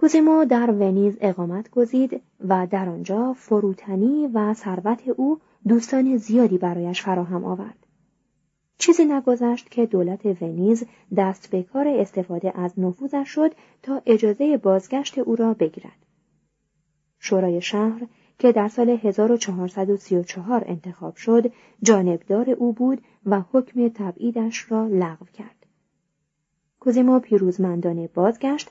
کوزیمو در ونیز اقامت گزید و در آنجا فروتنی و ثروت او دوستان زیادی برایش فراهم آورد. چیزی نگذشت که دولت ونیز دست به کار استفاده از نفوذش شد تا اجازه بازگشت او را بگیرد. شورای شهر که در سال 1434 انتخاب شد جانبدار او بود و حکم تبعیدش را لغو کرد. کوزیمو پیروزمندانه بازگشت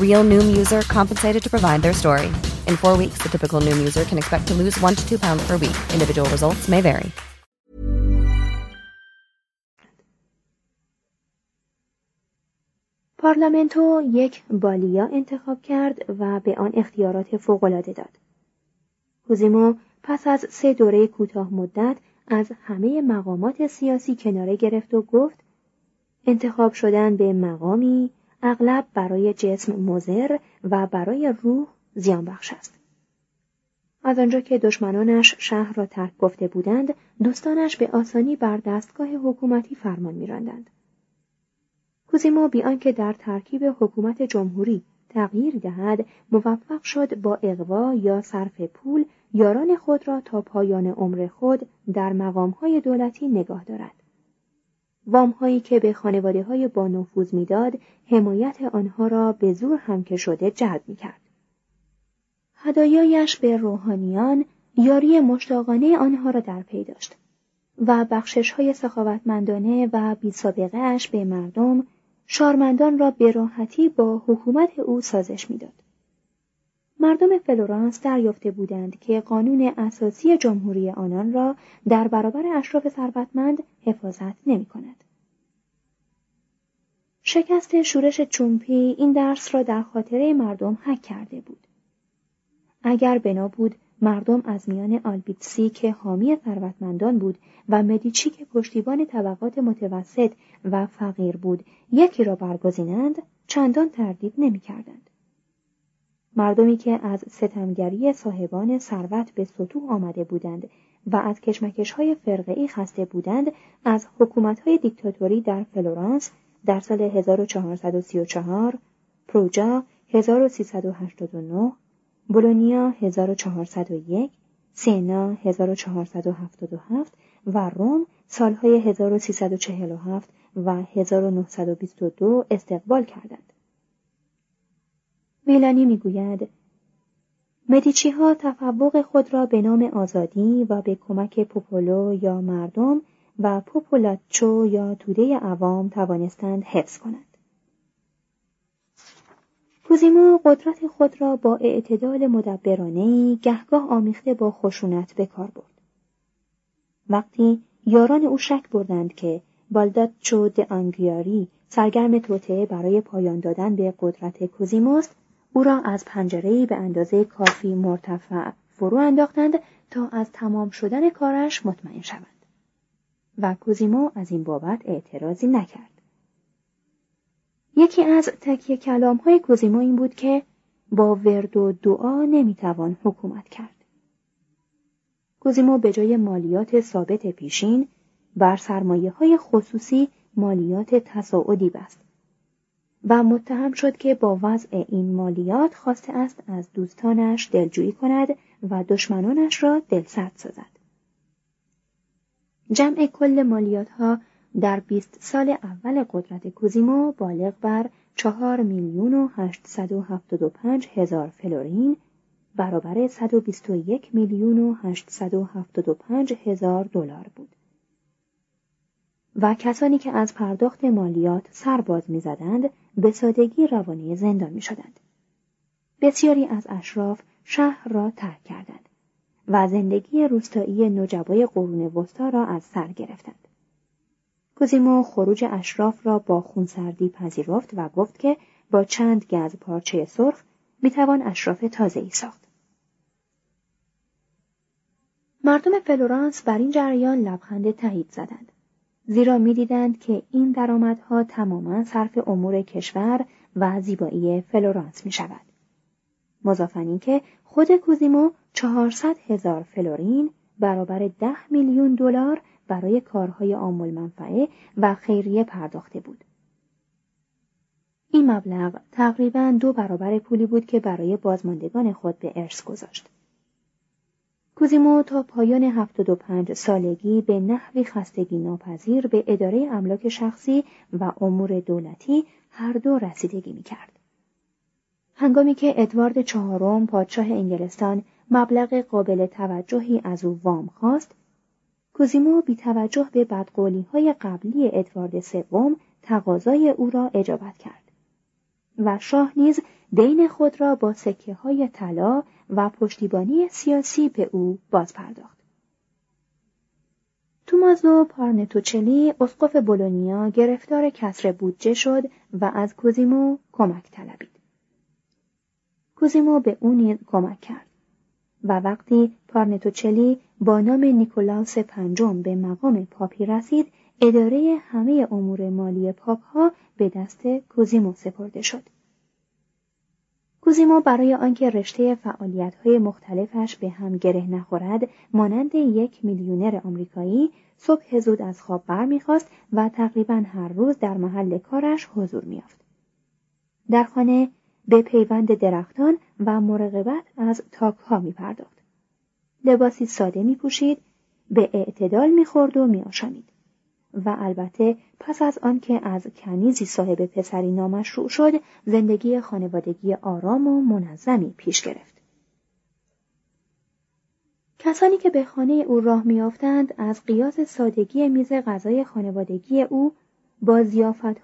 Real Noom user compensated to provide their story. In four weeks, the typical Noom user can expect to lose one to two pounds per week. Individual results may vary. پارلمنتو یک بالیا انتخاب کرد و به آن اختیارات فوقالعاده داد. کوزیمو پس از سه دوره کوتاه مدت از همه مقامات سیاسی کناره گرفت و گفت انتخاب شدن به مقامی اغلب برای جسم مزر و برای روح زیان بخش است. از آنجا که دشمنانش شهر را ترک گفته بودند، دوستانش به آسانی بر دستگاه حکومتی فرمان میراندند. کوزیمو بی آنکه در ترکیب حکومت جمهوری تغییر دهد موفق شد با اقوا یا صرف پول یاران خود را تا پایان عمر خود در مقامهای دولتی نگاه دارد. وامهایی که به خانواده های با نفوذ می‌داد حمایت آنها را به زور هم که شده جلب می کرد. هدایایش به روحانیان یاری مشتاقانه آنها را در پی داشت و بخشش های سخاوتمندانه و بی به مردم شارمندان را به راحتی با حکومت او سازش می‌داد. مردم فلورانس دریافته بودند که قانون اساسی جمهوری آنان را در برابر اشراف ثروتمند حفاظت نمی کند. شکست شورش چومپی این درس را در خاطره مردم حک کرده بود. اگر بنا بود مردم از میان آلبیتسی که حامی ثروتمندان بود و مدیچی که پشتیبان طبقات متوسط و فقیر بود یکی را برگزینند چندان تردید نمی کردند. مردمی که از ستمگری صاحبان ثروت به سطوح آمده بودند و از کشمکش های فرقه خسته بودند از حکومت های دیکتاتوری در فلورانس در سال 1434 پروجا 1389 بولونیا 1401 سینا 1477 و روم سالهای 1347 و 1922 استقبال کردند. میلانی می‌گوید مدیچی ها تفوق خود را به نام آزادی و به کمک پوپولو یا مردم و پوپولاچو یا توده عوام توانستند حفظ کنند. کوزیمو قدرت خود را با اعتدال مدبرانه گهگاه آمیخته با خشونت به کار برد. وقتی یاران او شک بردند که بالداچو د آنگیاری سرگرم توطعه برای پایان دادن به قدرت کوزیموست او را از پنجرهای به اندازه کافی مرتفع فرو انداختند تا از تمام شدن کارش مطمئن شوند. و کوزیمو از این بابت اعتراضی نکرد. یکی از تکیه کلام های کوزیمو این بود که با ورد و دعا نمی‌توان حکومت کرد. کوزیمو به جای مالیات ثابت پیشین بر سرمایه های خصوصی مالیات تصاعدی بست. و متهم شد که با وضع این مالیات خواسته است از دوستانش دلجویی کند و دشمنانش را دلسرد سازد. جمع کل مالیات ها در 20 سال اول قدرت کوزیمو بالغ بر چهار میلیون و پنج هزار فلورین برابر 121 میلیون و پنج هزار دلار بود. و کسانی که از پرداخت مالیات سر باز می‌زدند به سادگی روانه زندان می شدند. بسیاری از اشراف شهر را ترک کردند و زندگی روستایی نجبای قرون وسطا را از سر گرفتند. کوزیمو خروج اشراف را با خونسردی پذیرفت و گفت که با چند گز پارچه سرخ می‌توان اشراف تازه ای ساخت. مردم فلورانس بر این جریان لبخند تایید زدند. زیرا می‌دیدند که این درآمدها تماما صرف امور کشور و زیبایی فلورانس می شود. مضافا که خود کوزیمو 400 هزار فلورین برابر ده میلیون دلار برای کارهای آمول منفعه و خیریه پرداخته بود. این مبلغ تقریبا دو برابر پولی بود که برای بازماندگان خود به ارث گذاشت. کوزیمو تا پایان 75 سالگی به نحوی خستگی ناپذیر به اداره املاک شخصی و امور دولتی هر دو رسیدگی می کرد. هنگامی که ادوارد چهارم پادشاه انگلستان مبلغ قابل توجهی از او وام خواست، کوزیمو بی توجه به بدقولی های قبلی ادوارد سوم تقاضای او را اجابت کرد و شاه نیز دین خود را با سکه های طلا و پشتیبانی سیاسی به او باز پرداخت. تومازو پارنتوچلی اسقف بولونیا گرفتار کسر بودجه شد و از کوزیمو کمک طلبید. کوزیمو به او نیز کمک کرد و وقتی پارنتوچلی با نام نیکولاوس پنجم به مقام پاپی رسید اداره همه امور مالی پاپ ها به دست کوزیمو سپرده شد. کوزیمو برای آنکه رشته فعالیت‌های مختلفش به هم گره نخورد مانند یک میلیونر آمریکایی صبح زود از خواب برمیخواست و تقریبا هر روز در محل کارش حضور میافت در خانه به پیوند درختان و مراقبت از تاکها می پرداخت. لباسی ساده می پوشید، به اعتدال می خورد و می آشانید. و البته پس از آنکه از کنیزی صاحب پسری نامشروع شد زندگی خانوادگی آرام و منظمی پیش گرفت. کسانی که به خانه او راه میافتند از قیاس سادگی میز غذای خانوادگی او با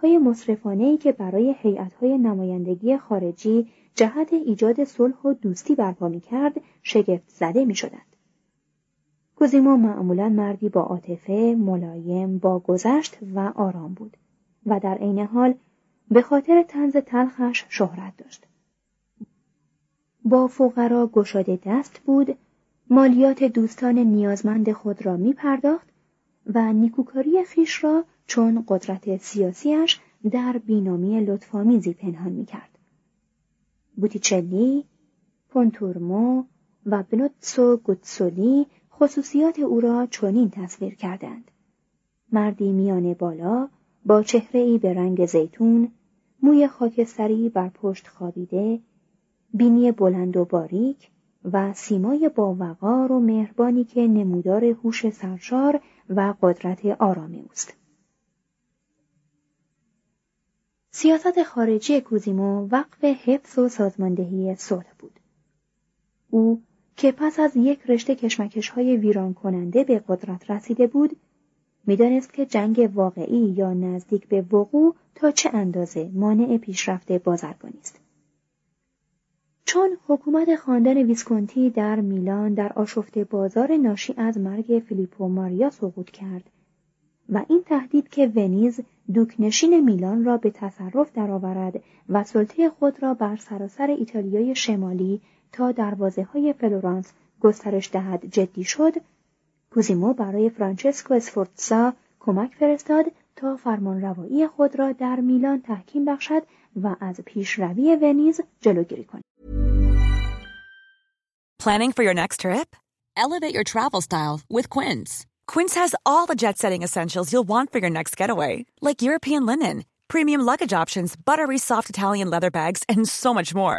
های مصرفانهی که برای های نمایندگی خارجی جهت ایجاد صلح و دوستی برپا کرد شگفت زده می‌شدند. کوزیمو معمولا مردی با عاطفه ملایم با گذشت و آرام بود و در عین حال به خاطر تنز تلخش شهرت داشت با فقرا گشاده دست بود مالیات دوستان نیازمند خود را می پرداخت و نیکوکاری خیش را چون قدرت سیاسیش در بینامی لطفامیزی پنهان می کرد. بوتیچلی، پونتورمو و بنوتسو گوتسولی خصوصیات او را چنین تصویر کردند. مردی میان بالا با چهره ای به رنگ زیتون موی خاکستری بر پشت خوابیده بینی بلند و باریک و سیمای باوقار و مهربانی که نمودار هوش سرشار و قدرت آرام اوست سیاست خارجی کوزیمو وقف حفظ و سازماندهی صلح بود او که پس از یک رشته کشمکش های ویران کننده به قدرت رسیده بود می‌دانست که جنگ واقعی یا نزدیک به وقوع تا چه اندازه مانع پیشرفت بازرگانی است. چون حکومت خاندان ویسکونتی در میلان در آشفته بازار ناشی از مرگ فیلیپو ماریا سقوط کرد و این تهدید که ونیز دوک‌نشین میلان را به تصرف درآورد و سلطه خود را بر سراسر ایتالیای شمالی تا دروازه های فلورانس گسترش دهد جدی شد کوزیمو برای فرانچسکو اسفورتسا کمک فرستاد تا فرمانروایی خود را در میلان تحکیم بخشد و از پیشروی ونیز جلوگیری کند. Planning for your next trip? Elevate your travel style with Quince. Quince has all the jet-setting essentials you'll want for your next getaway, like European linen, premium luggage options, buttery soft Italian leather bags, and so much more.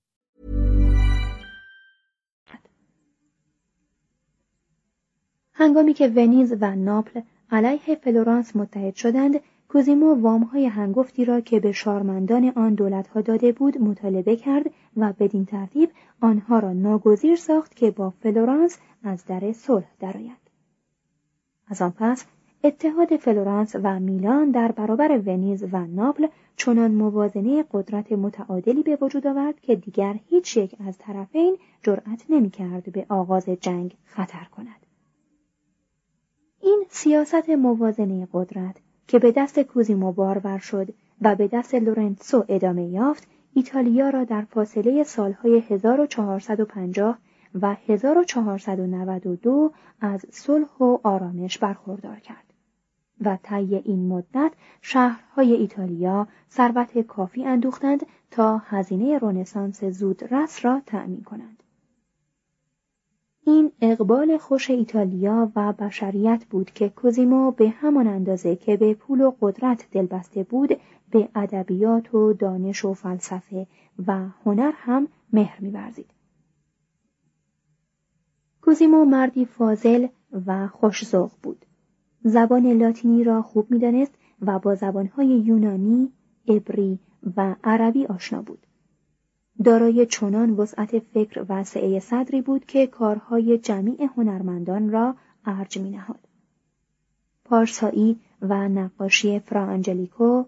هنگامی که ونیز و ناپل علیه فلورانس متحد شدند کوزیمو وامهای هنگفتی را که به شارمندان آن دولتها داده بود مطالبه کرد و بدین ترتیب آنها را ناگزیر ساخت که با فلورانس از در صلح درآید. از آن پس اتحاد فلورانس و میلان در برابر ونیز و ناپل چنان موازنه قدرت متعادلی به وجود آورد که دیگر هیچ یک از طرفین جرأت نمی‌کرد به آغاز جنگ خطر کند. این سیاست موازنه قدرت که به دست کوزیمو بارور شد و به دست لورنسو ادامه یافت ایتالیا را در فاصله سالهای 1450 و 1492 از صلح و آرامش برخوردار کرد. و طی این مدت شهرهای ایتالیا ثروت کافی اندوختند تا هزینه رنسانس زودرس را تأمین کنند. این اقبال خوش ایتالیا و بشریت بود که کوزیمو به همان اندازه که به پول و قدرت دلبسته بود به ادبیات و دانش و فلسفه و هنر هم مهر می‌ورزید. کوزیمو مردی فاضل و خوشزوق بود. زبان لاتینی را خوب می‌دانست و با زبانهای یونانی، عبری و عربی آشنا بود. دارای چنان وسعت فکر و سعه صدری بود که کارهای جمیع هنرمندان را ارج می نهاد. پارسایی و نقاشی فرا انجلیکو،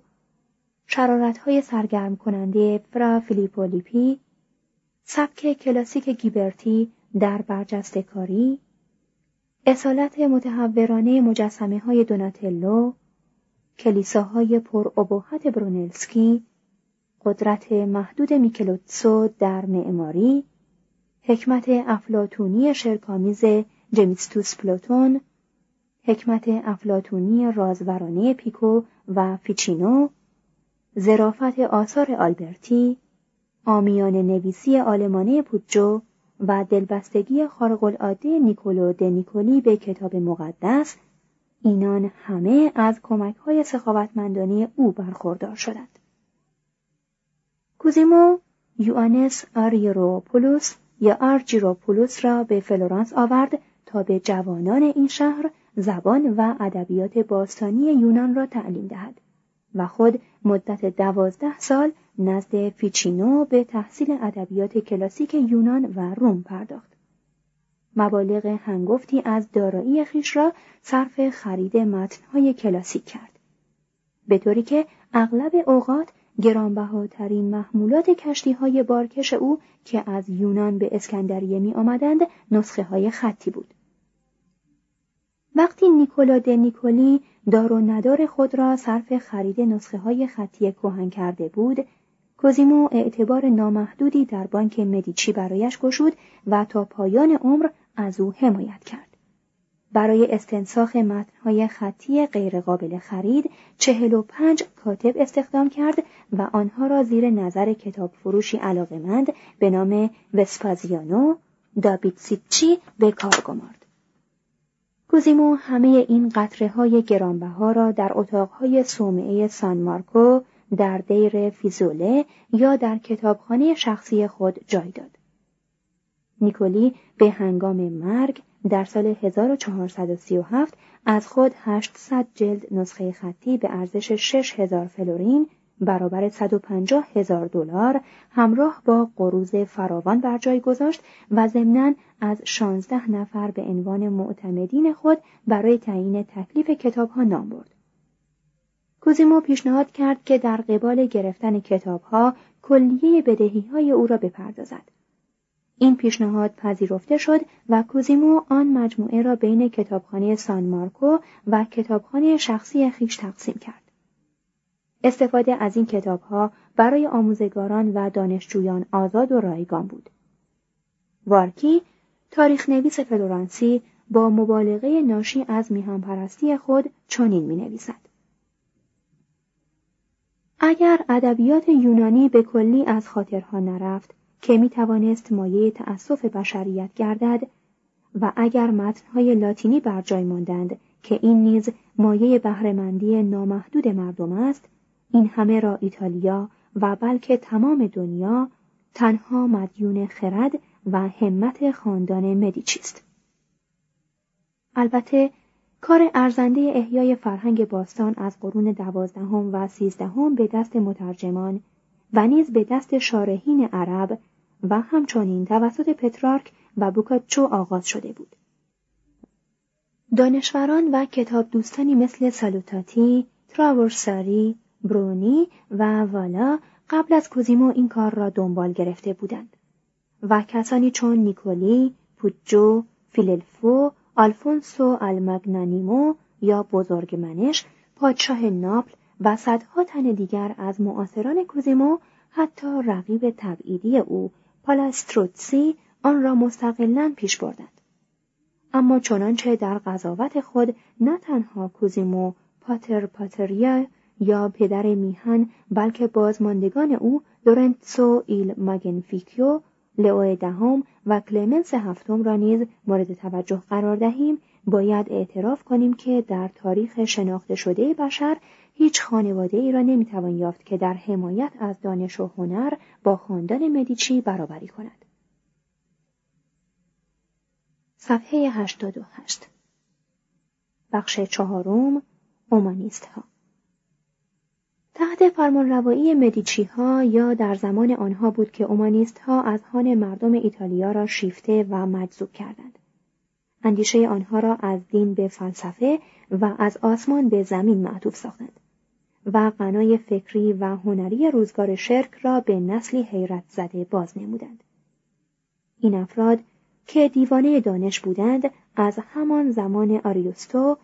شرارتهای سرگرم کننده فرا فیلیپولیپی، سبک کلاسیک گیبرتی در برجسته کاری، اصالت متحورانه مجسمه های دوناتلو، کلیساهای پر ابهت برونلسکی، قدرت محدود میکلوتسو در معماری حکمت افلاتونی شرکامیز جمیستوس پلوتون حکمت افلاتونی رازورانه پیکو و فیچینو ظرافت آثار آلبرتی آمیان نویسی آلمانه پوجو و دلبستگی خارق‌العاده نیکولو د نیکولی به کتاب مقدس اینان همه از کمک های سخاوتمندانه او برخوردار شدند. کوزیمو یوانس آرگیروپولوس یا آرجیروپولوس را به فلورانس آورد تا به جوانان این شهر زبان و ادبیات باستانی یونان را تعلیم دهد و خود مدت دوازده سال نزد فیچینو به تحصیل ادبیات کلاسیک یونان و روم پرداخت. مبالغ هنگفتی از دارایی خیش را صرف خرید متنهای کلاسیک کرد. به طوری که اغلب اوقات گرانبهاترین محمولات کشتی های بارکش او که از یونان به اسکندریه می آمدند نسخه های خطی بود. وقتی نیکولا د نیکولی دار و ندار خود را صرف خرید نسخه های خطی کهن کرده بود، کوزیمو اعتبار نامحدودی در بانک مدیچی برایش گشود و تا پایان عمر از او حمایت کرد. برای استنساخ متنهای خطی غیرقابل خرید چهل و پنج کاتب استخدام کرد و آنها را زیر نظر کتاب فروشی علاقمند به نام وسپازیانو دابیتسیچی به کار گمارد. کوزیمو همه این قطره های گرانبها را در اتاقهای صومعه سان مارکو در دیر فیزوله یا در کتابخانه شخصی خود جای داد. نیکولی به هنگام مرگ در سال 1437 از خود 800 جلد نسخه خطی به ارزش 6000 فلورین برابر 150 هزار دلار همراه با قروز فراوان بر جای گذاشت و ضمناً از 16 نفر به عنوان معتمدین خود برای تعیین تکلیف کتابها نام برد. کوزیمو پیشنهاد کرد که در قبال گرفتن کتابها کلیه بدهی های او را بپردازد. این پیشنهاد پذیرفته شد و کوزیمو آن مجموعه را بین کتابخانه سان مارکو و کتابخانه شخصی خیش تقسیم کرد. استفاده از این کتابها برای آموزگاران و دانشجویان آزاد و رایگان بود. وارکی تاریخ نویس فلورانسی با مبالغه ناشی از میهنپرستی خود چنین می نویسد. اگر ادبیات یونانی به کلی از خاطرها نرفت که می توانست مایه تأسف بشریت گردد و اگر متنهای لاتینی بر جای ماندند که این نیز مایه بهرهمندی نامحدود مردم است این همه را ایتالیا و بلکه تمام دنیا تنها مدیون خرد و همت خاندان مدیچی است. البته کار ارزنده احیای فرهنگ باستان از قرون دوازدهم و سیزدهم به دست مترجمان و نیز به دست شارحین عرب و همچنین توسط پترارک و بوکاچو آغاز شده بود. دانشوران و کتاب دوستانی مثل سالوتاتی، تراورساری، برونی و والا قبل از کوزیمو این کار را دنبال گرفته بودند و کسانی چون نیکولی، پوجو، فیللفو، آلفونسو المگنانیمو یا بزرگمنش، پادشاه ناپل و صدها تن دیگر از معاصران کوزیمو حتی رقیب تبعیدی او پالاستروتسی آن را مستقلا پیش بردند. اما چنانچه در قضاوت خود نه تنها کوزیمو پاتر پاتریا یا پدر میهن بلکه بازماندگان او لورنسو ایل ماگنفیکیو لئو دهم و کلمنس هفتم را نیز مورد توجه قرار دهیم باید اعتراف کنیم که در تاریخ شناخته شده بشر هیچ خانواده ای را نمی‌توان یافت که در حمایت از دانش و هنر با خاندان مدیچی برابری کند. صفحه 88 بخش چهارم اومانیست ها تحت فرمانروایی مدیچی ها یا در زمان آنها بود که اومانیست ها از هان مردم ایتالیا را شیفته و مجذوب کردند. اندیشه آنها را از دین به فلسفه و از آسمان به زمین معطوف ساختند. و غنای فکری و هنری روزگار شرک را به نسلی حیرت زده باز نمودند. این افراد که دیوانه دانش بودند از همان زمان آریوستو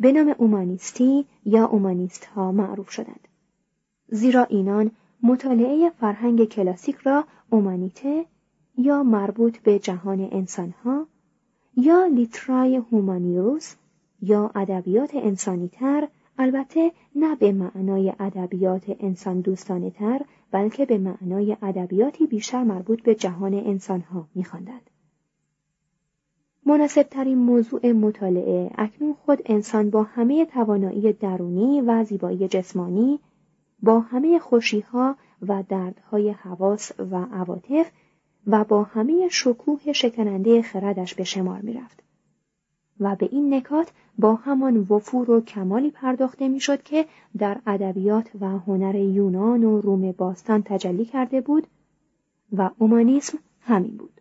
به نام اومانیستی یا اومانیست ها معروف شدند. زیرا اینان مطالعه فرهنگ کلاسیک را اومانیته یا مربوط به جهان انسانها یا لیترای هومانیوس یا ادبیات انسانیتر البته نه به معنای ادبیات انسان دوستانه تر بلکه به معنای ادبیاتی بیشتر مربوط به جهان انسانها میخواندند. مناسب ترین موضوع مطالعه اکنون خود انسان با همه توانایی درونی و زیبایی جسمانی با همه خوشیها و دردهای حواس و عواطف و با همه شکوه شکننده خردش به شمار می رفت. و به این نکات با همان وفور و کمالی پرداخته می‌شد که در ادبیات و هنر یونان و روم باستان تجلی کرده بود و اومانیسم همین بود.